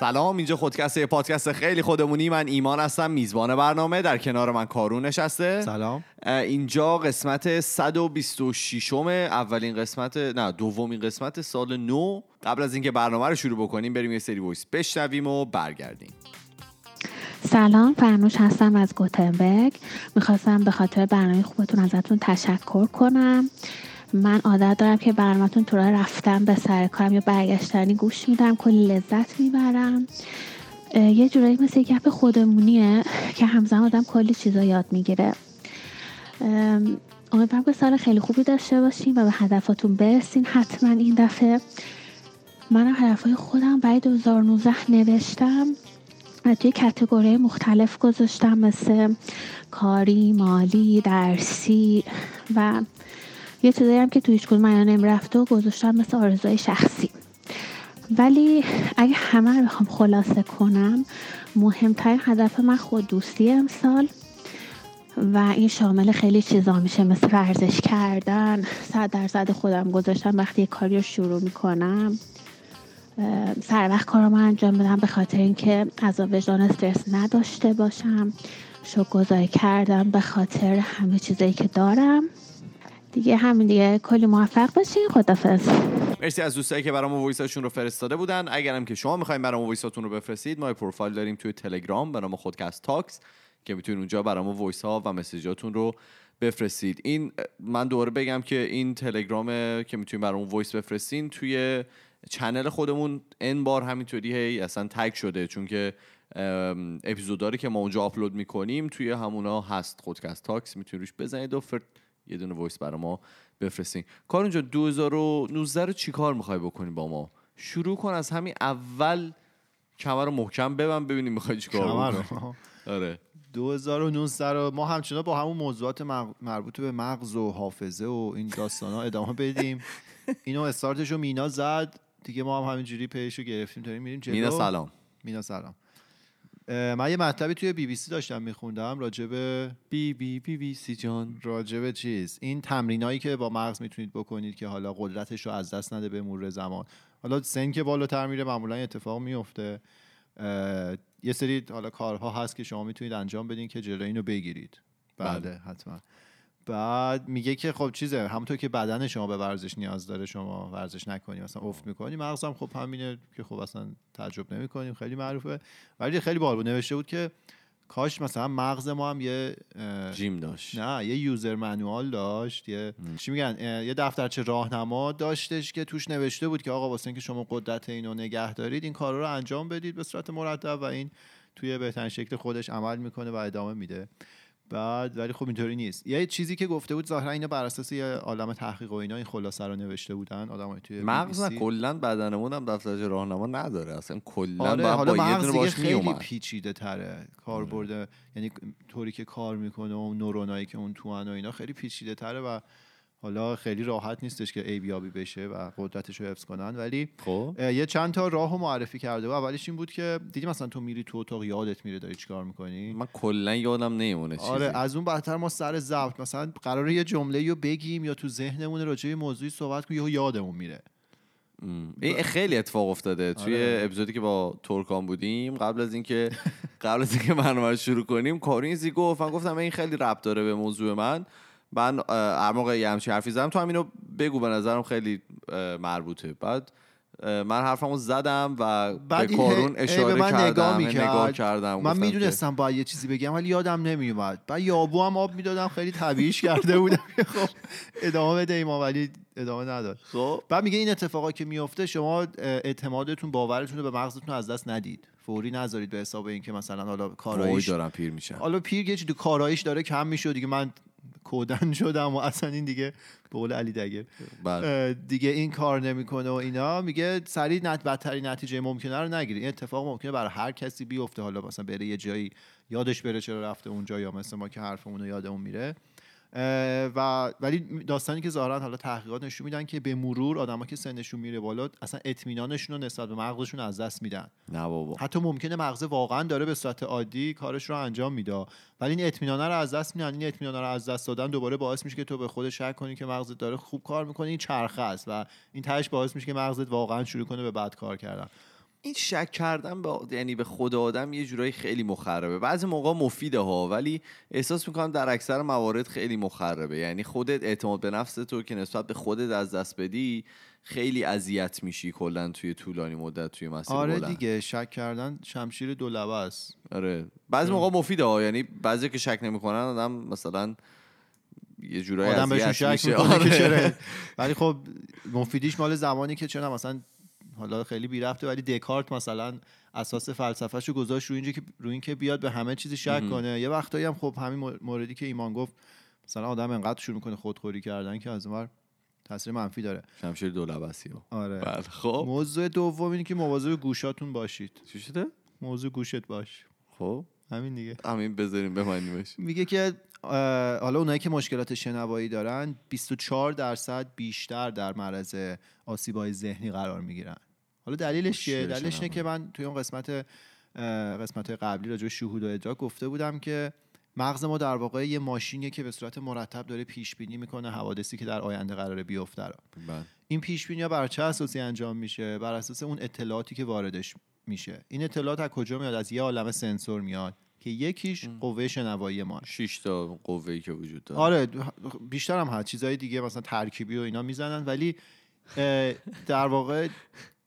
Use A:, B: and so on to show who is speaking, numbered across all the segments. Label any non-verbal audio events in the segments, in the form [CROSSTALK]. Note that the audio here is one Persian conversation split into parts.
A: سلام اینجا خودکست یه پادکست خیلی خودمونی. من ایمان هستم میزبان برنامه. در کنار من کارون نشسته.
B: سلام.
A: اینجا قسمت 126 اولین قسمت نه دومین قسمت سال نو. قبل از اینکه برنامه رو شروع بکنیم بریم یه سری voice بشنویم و برگردیم.
C: سلام فرنوش هستم از گوتنبرگ. می‌خواستم به خاطر برنامه خوبتون ازتون تشکر کنم. من عادت دارم که برنامهتون تو رفتم به سر کارم یا برگشتنی گوش میدم کلی لذت می‌برم. یه جورایی مثل گپ خودمونیه که همزمان آدم کلی چیزا یاد می‌گیره. امیدوارم که سال خیلی خوبی داشته باشین و به هدفاتون برسین حتما این دفعه. منم هدفهای خودم برای 2019 نوشتم و توی کتگوری مختلف گذاشتم مثل کاری، مالی، درسی و یه چیزایی هم که توی هیچ کدوم اینا رفته و گذاشتم مثل آرزوهای شخصی. ولی اگه همه رو بخوام خلاصه کنم مهمترین هدف من خود دوستی امسال و این شامل خیلی چیزا میشه مثل ورزش کردن. صد درصد خودم گذاشتم وقتی کاری رو شروع می‌کنم. سر وقت کارم انجام بدم به خاطر اینکه از وجدان استرس نداشته باشم. گذاری کردم به خاطر همه چیزایی که دارم. دیگه همین دیگه کلی موفق باشین خدافظ.
A: مرسی از دوستایی که برام voice اشون رو فرستاده بودن. اگرم که شما می‌خواین برام voice اتون رو بفرستید ما پروفایل داریم توی تلگرام به نام خودکست تاکس که می‌تونید اونجا برام voice ها و message اتون رو بفرستید. این من دوباره بگم که این تلگرام که می‌تونید برام voice بفرستین توی channel خودمون n بار همینطوری هی اصلا tag شده چون که اپیزوداری که ما اونجا آپلود می‌کنیم توی همونا هست. خودکست تاکس می‌تونید روش بزنید و یه دونه voice برای ما بفرستین. کارون جان 2019 رو چی کار می‌خوای بکنی با ما؟ شروع کن از همین اول کمر رو محکم ببن ببینیم می‌خوای چیکار
B: بکنی. آره. 2019 رو ما همچنان با همون موضوعات مربوط به مغز و حافظه و این داستان ها ادامه بدیم. اینو استارتش رو مینا زد. دیگه ما هم همینجوری پیش رو گرفتیم داریم میریم جلو.
A: مینا سلام.
B: مینا سلام. من یه مطلبی توی بی بی سی داشتم میخوندم راجب
A: بی بی بی بی سی جان
B: راجب چیز؟ این تمرینایی که با مغز می‌تونید بکنید که حالا قدرتش رو از دست نده به مرور زمان. حالا سن که بالاتر میره معمولا اتفاق میفته یه سری حالا کارها هست که شما می‌تونید انجام بدین که جلوی اینو بگیرید. بله, بله، حتما. بعد میگه که خب چیزه همونطور که بدن شما به ورزش نیاز داره شما ورزش نکنی مثلا افت می‌کنی. مغزم خب همینه که خب اصلا تعجب نمی‌کنیم خیلی معروفه. ولی خیلی باحال نوشته بود که کاش مثلا مغز ما هم یه
A: جیم داشت.
B: نه یه یوزر منوال داشت یه چی میگن یه دفترچه راهنما داشتش که توش نوشته بود که آقا واسه اینکه شما قدرت اینو نگه دارید این کارا رو انجام بدید به صورت مرتب و این توی بهترین شکل خودش عمل می‌کنه و ادامه میده. بعد ولی خب اینطوری نیست. یه چیزی که گفته بود ظاهرا اینا بر اساس یه عالم تحقیق و اینا این خلاصه رو نشته بودن آدمای توی
A: مغز کلا بدنمون هم دفتر راهنما نداره. اصلا کلا
B: آره حالا با مغز یه خیلی پیچیده تره کاربرد آره. یعنی طوری که کار می‌کنه و نورونایی که اون تو و اینا خیلی پیچیده تره و حالا خیلی راحت نیستش که ای بیابی بشه و قدرتش رو حفظ کنن ولی
A: خب.
B: یه چند تا راهو معرفی کرده و اولش این بود که دیدی مثلا تو میری تو اتاق یادت میره داری چیکار می‌کنی؟
A: من کلا یادم نمیمونه
B: آره از اون بعدتر ما سر ضبط مثلا قراره یه جمله رو بگیم یا تو ذهنمون راجع به موضوعی صحبت کنیم یا یادمون میره.
A: این خیلی اتفاق افتاده. توی آره. اپیزودی که با ترکان بودیم قبل از اینکه قبل از اینکه برنامه شروع کنیم کارینزی گفت من گفتم این خیلی ربط داره به موضوع من. من موقع یه همچین حرفی زدم تو هم اینو بگو به نظرم خیلی مربوطه. بعد من حرفمو زدم و به کارون اشاره
B: من
A: کردم
B: نگاه,
A: نگاه کردم
B: من می‌دونستم باید یه چیزی بگم ولی یادم نمیومد بعد یابو هم آب می‌دادم خیلی طبیعیش کرده بودم. [LAUGHS] خب ادامه بده ایما ولی ادامه نداد.
A: خب.
B: بعد میگه این اتفاقا که میفته شما اعتمادتون باورتون رو به مغزتون از دست ندید. فوری نذارید به حساب اینکه مثلا حالا کارایش
A: دارم پیر میشن
B: حالا پیر یه کارایش داره کم میشه دیگه من کودن [LAUGHS] شدم و اصلا این دیگه به قول علی دگه
A: بله.
B: دیگه این کار نمی‌کنه و اینا. میگه سریع نت بدترین نتیجه ممکنه رو نگیری. این اتفاق ممکنه برای هر کسی بیفته. حالا مثلا بره یه جایی یادش بره چرا رفته اونجا یا مثل ما که حرفمون رو یادمون میره. و ولی داستانی که ظاهرا حالا تحقیقات نشون میدن که به مرور آدما که سنشون میره بالا اصلا اطمینانشون رو نسبت به مغزشون از دست میدن.
A: نه بابا.
B: حتی ممکنه مغز واقعا داره به صورت عادی کارش رو انجام میده. ولی این اطمینان رو از دست میدن. این اطمینان رو از دست دادن دوباره باعث میشه که تو به خودت شک کنی که مغزت داره خوب کار می‌کنه. این چرخه است و این تهش باعث میشه که مغزت واقعا شروع کنه به بد کار کردن.
A: این شک کردن به یعنی به خود آدم یه جورایی خیلی مخربه. بعضی موقع مفیده ها ولی احساس می‌کنم در اکثر موارد خیلی مخربه. یعنی خودت اعتماد به نفس تو که نسبت به خودت از دست بدی خیلی اذیت میشی کلا توی طولانی مدت توی مسیر
B: آره
A: بلند.
B: دیگه شک کردن شمشیر دو لبه است.
A: آره. بعضی موقع مفیده ها یعنی بعضی که شک نمی‌کنن آدم مثلا یه جورایی
B: آدم بهشون شک
A: میشه.
B: که
A: آره.
B: چرا؟ ولی خب مفیدیش مال زمانی که چرا؟ مثلا حالا خیلی بی رفته ولی دکارت مثلا اساس فلسفهش رو گذاشت روی اینجا که روی اینکه بیاد به همه چیزی شک کنه. یه وقتایی هم خب همین مور- موردی که ایمان گفت مثلا آدم انقدر شروع می‌کنه خودخوری کردن که از اونور تاثیر منفی داره.
A: شمشیر دو لبسی ها.
B: آره.
A: خب.
B: موضوع دوم اینه که مواظب گوشاتون باشید.
A: چی شده؟
B: موضوع گوشت باش.
A: خب.
B: همین دیگه.
A: همین بذاریم بمانیمش [LAUGHS]
B: میگه که حالا اونایی که مشکلات شنوایی دارن 24 درصد بیشتر در معرض آسیبای ذهنی قرار می‌گیرن. حالا دلیلش چیه؟ دلیلش اینه. که من توی اون قسمت قسمت قبلی راجع به شهود و ادراک گفته بودم که مغز ما در واقع یه ماشینیه که به صورت مرتب داره پیش بینی می‌کنه حوادثی که در آینده قراره بیفته رو.
A: بله.
B: این پیش بینی بر چه اساسی انجام میشه؟ بر اساس اون اطلاعاتی که واردش میشه. این اطلاعات از کجا میاد؟ از یه عالم سنسور میاد که یکیش قوه شنوایی ما
A: شش تا قوه ای که وجود داره.
B: آره بیشتر هم هست. چیزهای دیگه مثلا ترکیبی و اینا می‌زنن ولی در واقع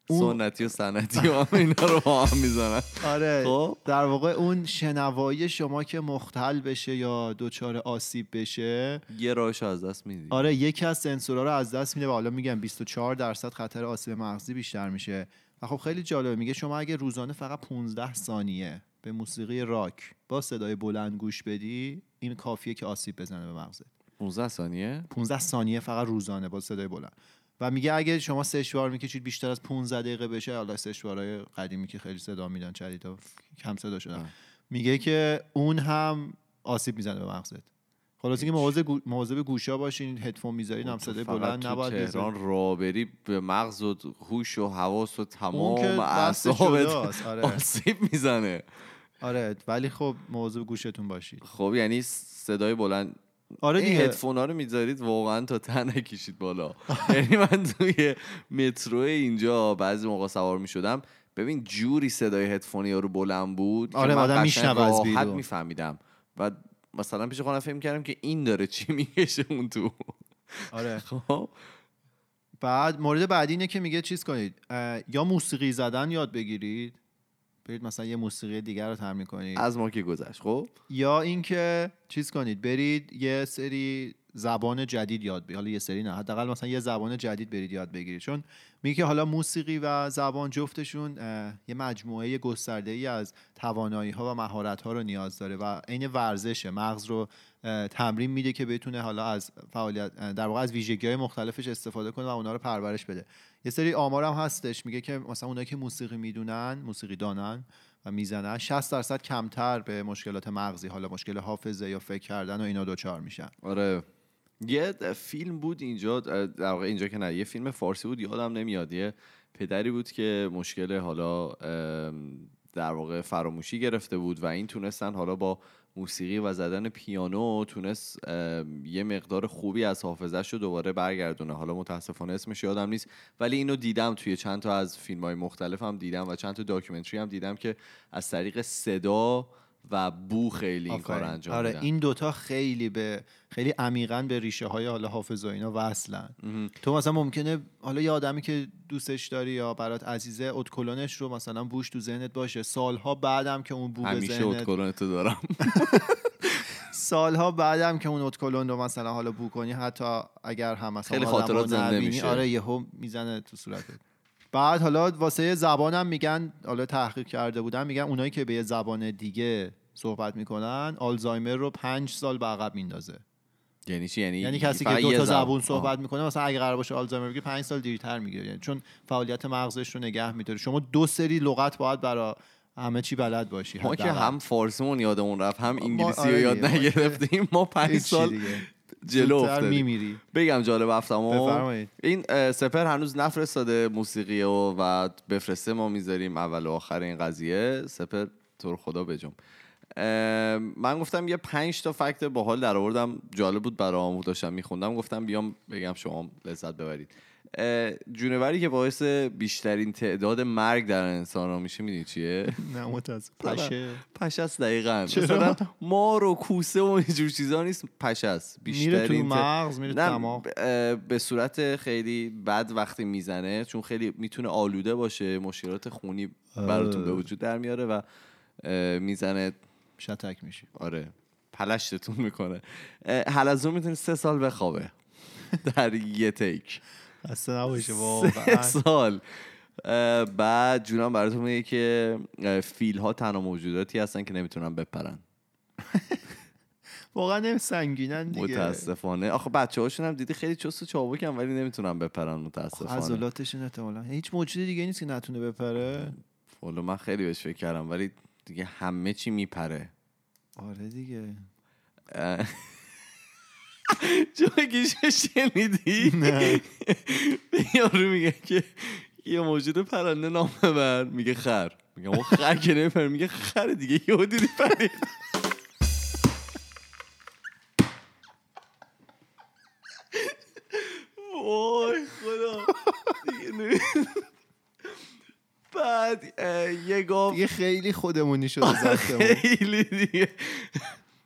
A: سنتی و سنتی و اینا رو با هم می‌زنن.
B: آره
A: خب.
B: در واقع اون شنوایی شما که مختل بشه یا دچار آسیب بشه
A: یه راهش از دست میدی.
B: آره یکی از سنسورها رو از دست میده و حالا میگم 24 درصد خطر آسیب مغزی بیشتر میشه. و خب خیلی جالبه میگه شما اگه روزانه فقط 15 ثانیه به موسیقی راک با صدای بلند گوش بدی این کافیه که آسیب بزنه به مغزت.
A: 15 ثانیه؟
B: 15 ثانیه فقط روزانه با صدای بلند. و میگه اگه شما سشوار می‌کشید بیشتر از 15 دقیقه بشه حالا سشوارهای قدیمی که خیلی صدا میدن جدیدا کم صدا شدن. میگه که اون هم آسیب می‌زنه به مغزت خلاص اینکه مواظب گو... مواظب گوشا باشین هدفون می‌ذارین هم صدای بلند نباید
A: تهران. رابری به مغز و هوش و حواس و تمام اعصابت
B: آره.
A: آسیب می‌زنه
B: آره ولی خب مواظب گوشتون باشید
A: خب یعنی صدای بلند
B: آره دیگه.
A: هدفون ها رو می‌ذارید واقعا تا ته نکشید بالا. یعنی من توی مترو اینجا بعضی موقع سوار می‌شدم. ببین جوری صدای هدفونی ها رو بلند بود
B: آره، آدم میشنوه از بیرون.
A: میفهمیدم. و مثلا پیش خودم فکر کردم که این داره چی می‌کشه اون تو.
B: آره. [LAUGHS]
A: خب.
B: بعد مورد بعدی اینه که میگه چیز کنید. یا موسیقی زدن یاد بگیرید. برید مثلا یه موسیقی دیگر رو تمرین کنید.
A: از ما که گذشت خب؟
B: یا اینکه چیز کنید برید یه سری زبان جدید یاد بگیرید حالا یه سری نه حداقل مثلا یه زبان جدید برید یاد بگیرید چون میگه که حالا موسیقی و زبان جفتشون یه مجموعه گسترده ای از توانایی ها و مهارت ها رو نیاز داره و عین ورزشه. مغز رو تمرین میده که بتونه حالا از فعالیت در واقع از ویژگی های مختلفش استفاده کنه و اونا رو پرورش بده. یه سری آمار هم هستش. میگه که مثلا اونایی که موسیقی می‌دونن موسیقی دانن و می‌زنن 60 درصد کمتر به مشکلات مغزی حالا مشکل حافظه یا فکر کردن و اینا دوچار میشن.
A: آره. یه فیلم بود اینجا در واقع اینجا که نه یه فیلم فارسی بود یادم نمیاد. یه پدری بود که مشکل حالا در واقع فراموشی گرفته بود و این تونستن حالا با موسیقی و زدن پیانو تونست یه مقدار خوبی از حافظش رو دوباره برگردونه. حالا متاسفانه اسمش یادم نیست ولی اینو دیدم توی چند تا از فیلم های مختلف هم دیدم و چند تا داکیومنتری هم دیدم که از طریق صدا و بو خیلی این کار. انجام
B: آره
A: میدن.
B: این دوتا خیلی به خیلی عمیقا به ریشه های حالا حافظه و اینا وصلن. تو مثلا ممکنه حالا یه آدمی که دوستش داری یا برات عزیزه ادکلونش رو مثلا بوش تو ذهنت باشه. سالها بعدم که اون بو به
A: همیشه
B: ذهنت
A: دارم. [LAUGHS]
B: سالها بعدم که اون اتکلون رو مثلا حالا بو کنی حتی اگر هم مثلا
A: خیلی خاطرات زنده میشه.
B: آره یهو می‌زنه تو صورتت. بعد حالا واسه زبانم میگن حالا تحقیق کرده بودن میگن اونایی که به یه زبان دیگه صحبت می‌کنن آلزایمر رو پنج سال به عقب میندازه
A: یعنی چی یعنی
B: یعنی کسی که دو تا
A: زبان.
B: زبون صحبت می‌کنه مثلا اگه قرار باشه آلزایمر بگیره پنج سال دیرتر می‌گیره یعنی چون فعالیت مغزش رو نگه میداره شما دو سری لغت باید برای همه چی بلد باشی
A: ما که. هم فارسیمون یادمون رفت هم انگلیسی رو
B: آره
A: یاد نگرفتیم ما پنج سال. جلو
B: زودتر
A: افتادیم
B: میمیری.
A: بگم جالب
B: بفرمایید.
A: این سپر هنوز نفرستاده موسیقی و و بفرسته ما می‌ذاریم اول و آخر این قضیه. سپر تو رو خدا بجم من گفتم یه پنج تا فکت باحال در آوردم جالب بود برام داشتم میخوندم. گفتم بیام بگم شما لذت ببرید. جونوری که باعث بیشترین تعداد مرگ در انسان ها میشه می‌دونی چیه؟
B: نه متاسف. [LAUGHS] پشه
A: پشه. است دقیقا.
B: چرا؟
A: مثلا مار و کوسه و اینجور چیزا نیست پشه است
B: میره تو مغز میره دماغ.
A: به صورت خیلی بد وقتی می‌زنه چون خیلی می‌تونه آلوده باشه مشکلات خونی براتون به وجود در میاره و می‌زنه.
B: شتک میشی.
A: آره. پلشتتون می‌کنه. حلزون می‌تونه سه سال بخوابه. [LAUGHS] در یه تیک
B: اصلا نباشه
A: سه
B: واقعا
A: سال بعد جونم براتون میگه که فیل ها تنها موجوداتی هستن که نمی‌تونن بپرن. [LAUGHS]
B: واقعا سنگینن دیگه.
A: متاسفانه. آخه بچه هاشون هم دیدی خیلی چست و چابکن ولی نمی‌تونن بپرن متاسفانه.
B: عضلاتشون احتمالا. هیچ موجود دیگه نیست که نتونه بپره.
A: والا من خیلی بهش فکر کردم ولی دیگه همه چی میپره.
B: آره دیگه.
A: جاگیش شنیدی؟
B: نه. [LAUGHS]
A: یارو میگه که یه موجود پرنده نام ببر. میگه خر. میگه اون خر که نمیپره. میگه خر دیگه. یهو دیدی پرید [LAUGHS] وای خدا. دیگه بعد یه گاو
B: دیگه خیلی خودمونی شده [LAUGHS]
A: خیلی دیگه.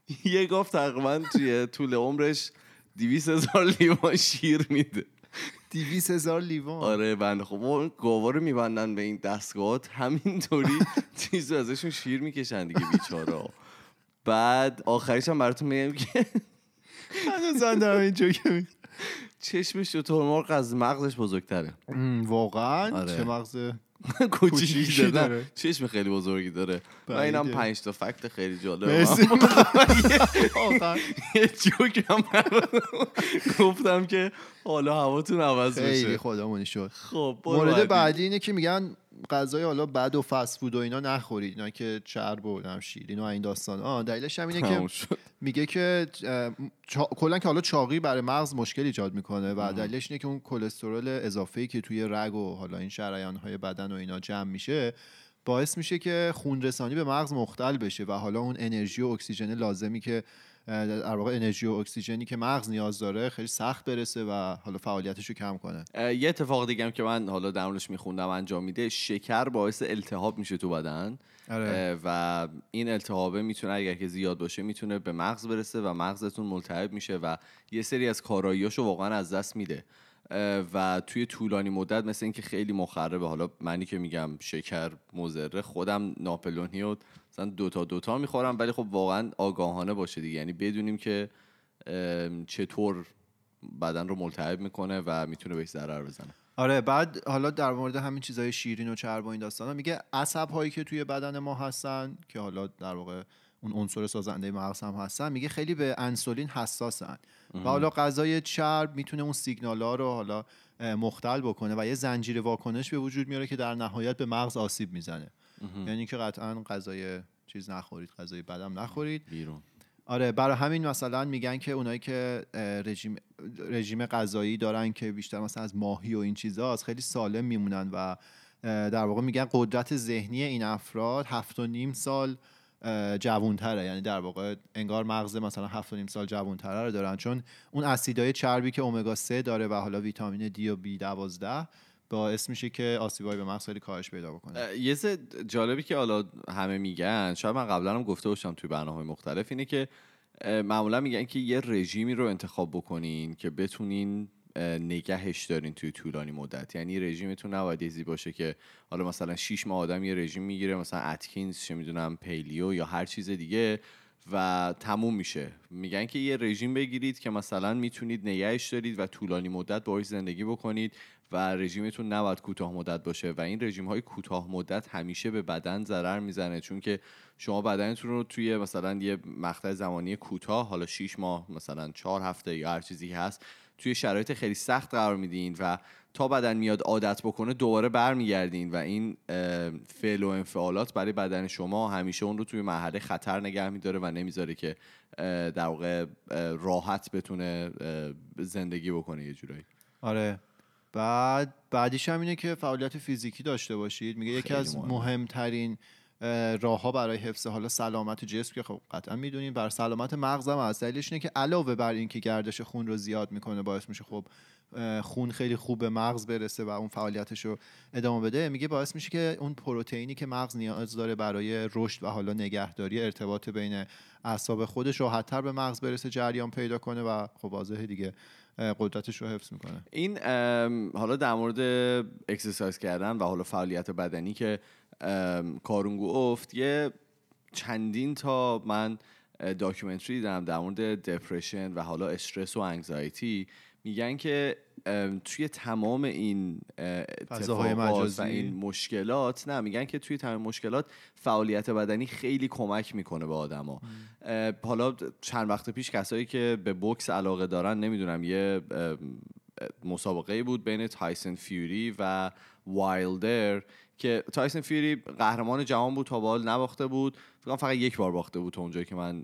A: [LAUGHS] یه گاو تقریبا توی طول عمرش دیویس هزار لیوان شیر میده.
B: دیویس هزار لیوان.
A: آره بنده خب اون گاوا رو میبندن به این دستگاهات. همینطوری [LAUGHS] چیز ازشون شیر می‌کشن دیگه بیچارا بعد آخرش هم براتون میگم که
B: هنوز من دارم این جوکه می-
A: چشم شتر مرغ از مغزش بزرگتره.
B: واقعا؟
A: آره.
B: چه مغز [LAUGHS]
A: کوچیکی داره. چشم خیلی بزرگی داره. و اینم
B: بعیده.
A: پنج تا فکت خیلی جالب. [LAUGHS] یه جوک هم گفتم که حالا هواتون عوض
B: خیلی
A: بشه.
B: خودمونی شد.
A: خب
B: مورد بعدی. اینه که میگن غذای حالا بد و فست فود و اینا نخورید. اینا که چرب و نم شیرین و این داستان. آه دلیلش هم اینه که. میگه که چا... کلا که حالا چاقی برای مغز مشکل ایجاد می‌کنه و دلیلش اینه که اون کلسترول اضافه ای که توی رگ و حالا این شریان های بدن و اینا جمع میشه باعث میشه که خون رسانی به مغز مختل بشه و حالا اون انرژی و اکسیژن لازمی که در واقع انرژی و اکسیژنی که مغز نیاز داره خیلی سخت برسه و حالا فعالیتش رو کم کنه.
A: یه اتفاق دیگه هم که من حالا در موردش میخوندم انجام میده شکر باعث التهاب میشه تو بدن.
B: آره.
A: و این التهابه می‌تونه اگر که زیاد باشه می‌تونه به مغز برسه و مغزتون ملتهب میشه و یه سری از کاراییاشو واقعا از دست میده. و توی طولانی مدت مثل اینکه خیلی مخربه. حالا منی که میگم شکر مضره خودم ناپلونی و مثلا دوتا دوتا می‌خورم ولی خب واقعا آگاهانه باشه دیگه. یعنی بدونیم که چطور بدن رو ملتهب می‌کنه و می‌تونه بهش ضرر بزنه.
B: آره بعد حالا در مورد همین چیزای شیرین و چرب و این داستانا میگه عصب هایی که توی بدن ما هستن که حالا در واقع اون عنصر سازنده مغز هم هستن میگه خیلی به انسولین حساسن. و حالا غذای چرب می‌تونه اون سیگنال ها رو حالا مختل بکنه و یه زنجیره واکنش به وجود میاره که در نهایت به مغز آسیب می‌زنه. یعنی که قطعا غذای چیز نخورید غذای بدم نخورید.
A: بیرون.
B: آره برای همین مثلا میگن که اونایی که رژیم رژیم غذایی دارن که بیشتر مثلا از ماهی و این چیزاست خیلی سالم میمونن و در واقع میگن قدرت ذهنی این افراد هفت و نیم سال جوونتره یعنی در واقع انگار مغز مثلا هفت و نیم سال جوونتره رو دارن. چون اون اسیدای چربی که امگا 3 داره و حالا ویتامین دی و بی 12 باعث میشه که آسیبای به مغز خیلی کاهش پیدا بکنه.
A: یه جالبی که حالا همه میگن شاید من قبلا هم گفته باشم توی برنامه مختلف اینه که معمولا میگن که یه رژیمی رو انتخاب بکنین که بتونین نگهش دارین توی طولانی مدت. یعنی رژیمتون نباید چیزی باشه که حالا مثلا 6 ماه آدم یه رژیم می‌گیره مثلا اتکینز چه می‌دونم پیلیو یا هر چیز دیگه و تموم میشه. میگن که یه رژیم بگیرید که مثلا می‌تونید نگهش دارید و طولانی مدت باهاش زندگی بکنید و رژیمتون نباید کوتاه مدت باشه. و این رژیم های کوتاه مدت همیشه به بدن ضرر می‌زنه. چون که شما بدنتون رو توی مثلا یه مقطع زمانی کوتاه حالا 6 ماه مثلا 4 هفته یا هر چیزی هست توی شرایط خیلی سخت قرار میدین و تا بدن میاد عادت بکنه دوباره برمیگردین و این فعل و انفعالات برای بدن شما همیشه اون رو توی مرحله خطر نگه میداره و نمی‌ذاره که در واقع راحت بتونه زندگی بکنه یه جورایی.
B: آره. بعد بعدیش هم اینه که فعالیت فیزیکی داشته باشید. میگه یکی از. مهمترین راه ها برای حفظ حالا سلامت جسم که خب قطعا می‌دونید بر سلامت مغز هم هست. دلیلش اینه که علاوه بر اینکه گردش خون رو زیاد می‌کنه باعث میشه خب خون خیلی خوب به مغز برسه و اون فعالیتش رو ادامه بده میگه باعث میشه که اون پروتئینی که مغز نیاز داره برای رشد و حالا نگهداری ارتباط بین اعصاب خودش راحتتر به مغز برسه جریان پیدا کنه و خب واضحه دیگه قدرتش رو حفظ می‌کنه.
A: این حالا در مورد exercise کردن و حالا فعالیت بدنی که کارون گفت یه چندین تا من documentary دیدم در مورد depression و حالا استرس و anxiety میگن که توی تمام این اتفاقات و این مشکلات نه میگن که توی تمام مشکلات فعالیت بدنی خیلی کمک می‌کنه به آدما. حالا چند وقت پیش کسایی که به بوکس علاقه دارن نمی‌دونم یه مسابقه بود بین تایسن فیوری و وایلدر. که تایسن فیوری قهرمان جهان بود تا به حال نباخته بود. فکر فقط یک بار باخته بود تا اونجایی که من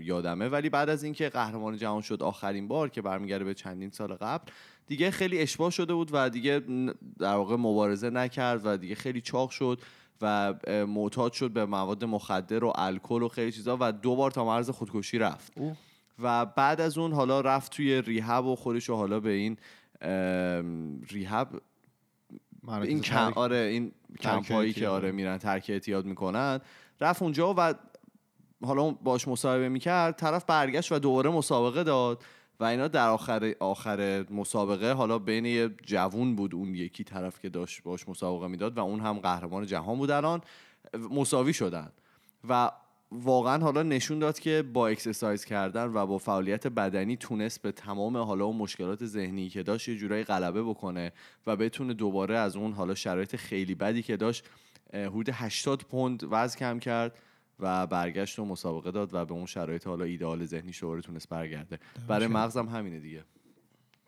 A: یادمه. ولی بعد از اینکه قهرمان جهان شد آخرین بار که برمیگرده به چندین سال قبل دیگه خیلی اشباه شده بود و دیگه در واقع مبارزه نکرد و دیگه خیلی چاق شد و معتاد شد به مواد مخدر و الکل و خیلی چیزا و دو بار تا مرز خودکشی رفت. و بعد از اون حالا رفت توی ریهب و خودش حالا به این ریهب این کم آره این کمپایی که آره میرن ترک اعتیاد می‌کنن. رفت اونجا و حالا باش مصاحبه می‌کرد. طرف برگشت و دوباره مسابقه داد و اینا در آخر آخر مسابقه حالا بین یه جوون بود اون یکی طرف که داشت باش مسابقه می‌داد و اون هم قهرمان جهان بود الان. مساوی شدن. و واقعا حالا نشون داد که با اکسرسایز کردن و با فعالیت بدنی تونست به تمام حالا اون مشکلات ذهنی که داشت یه جورایی غلبه بکنه و بتونه دوباره از اون حالا شرایط خیلی بدی که داشت حدود 80 پوند وزن کم کرد و برگشت و مسابقه داد و به اون شرایط حالا ایدئال ذهنی شوره تونست برگرده. برای مغزم همینه دیگه.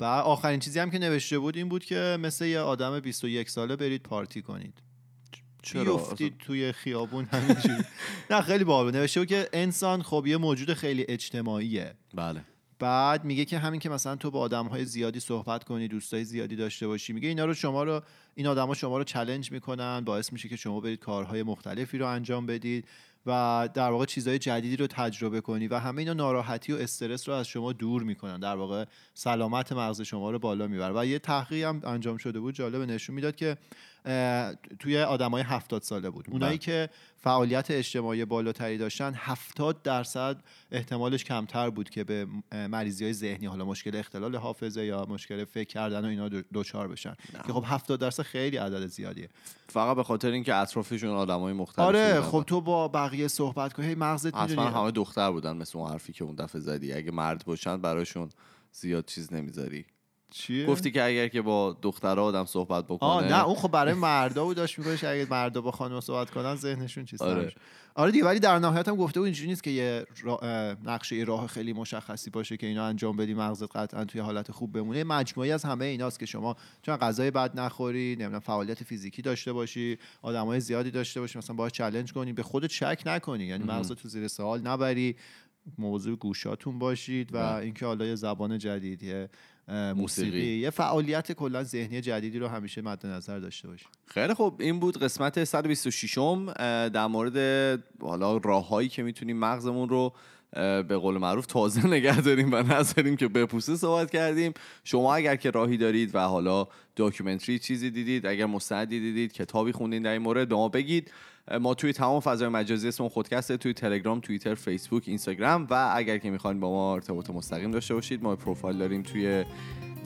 B: و آخرین چیزی هم که نوشته بود این بود که مثل یه آدم 21 ساله برید پارتی کنید. چرا؟ بیفتید توی خیابون همینجوری. نه خیلی باحال. نوشته بود که انسان خب یه موجود خیلی اجتماعیه.
A: بله.
B: بعد میگه که همین که مثلا تو با آدم های زیادی صحبت کنی دوستای زیادی داشته باشی میگه اینا رو شما رو این آدما شما رو چلنج می‌کنن باعث میشه که شما برید کارهای مختلفی رو انجام بدید. و در واقع چیزهای جدیدی رو تجربه کنی و همه اینا ناراحتی و استرس رو از شما دور می‌کنن. در واقع سلامت مغز شما رو بالا می‌بره. و یه تحقیق هم انجام شده بود جالب نشون می‌داد که توی آدمای هفتاد ساله بود. اونایی بله. که فعالیت اجتماعی بالاتری داشتن هفتاد درصد احتمالش کمتر بود که به مریضی های ذهنی حالا مشکل اختلال حافظه یا مشکل فکر کردن و اینا دچار بشن. که خب هفتاد درصد خیلی عدد زیادیه.
A: فقط به خاطر اینکه اطرافشون آدمای مختلف
B: آره خب تو با بقیه صحبت کنی. مغزت
A: می‌دونی. همه دختر بودن مثل اون حرفی که اون دفعه زدی. اگه مرد باشن براشون زیاد چیز نمی‌ذاری.
B: چیه؟
A: گفتی که اگر که با دخترها آدم صحبت بکنه. آه
B: نه اون خب برای مردا بود داشت میگوش اگه مردا با خانم صحبت کنن ذهنشون چیز آره. آره دیگه ولی در نهایت هم گفته بود اینجوری نیست که یه نقشه یه راه خیلی مشخصی باشه که اینا انجام بدی مغزت قطعا توی حالت خوب بمونه. مجموعی از همه ایناست که شما چون غذای بد نخوری نمی‌دونم فعالیت فیزیکی داشته باشی آدمای زیادی داشته باشی مثلا باهاش چالش کنی به خودت شک نکنی. یعنی مغزت تو زیر سوال نبری. موضوع گوشاتون باشید و بله. اینکه حالا یه زبان جدیدیه موسیقی. یه فعالیت کلا ذهنی جدیدی رو همیشه مد نظر داشته باشید
A: خیلی خوب این بود قسمت 126 م در مورد حالا راههایی که می‌تونیم مغزمون رو به قول معروف تازه [LAUGHS] نگه داریم و نذاریم که بپوسه صحبت کردیم. شما اگر که راهی دارید و حالا documentary چیزی دیدید اگر مستندی دیدید کتابی خوندین در این مورد به ما بگید. ما توی تمام فضای مجازی اسم خودکسته توی تلگرام توییتر فیسبوک اینستاگرام و اگر که می‌خواین با ما ارتباط مستقیم داشته باشید ما پروفایل داریم توی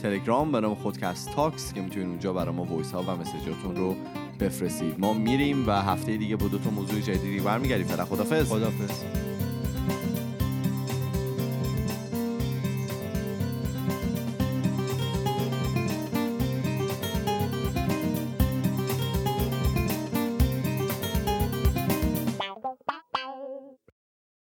A: تلگرام به نام خودکست تاکس که می‌تونید اونجا برای ما voice ها و message اتون رو بفرستید. ما میریم و هفته دیگه با دو تا موضوع جدیدی برمیگردیم. فعلا خدافظ
B: خدافظ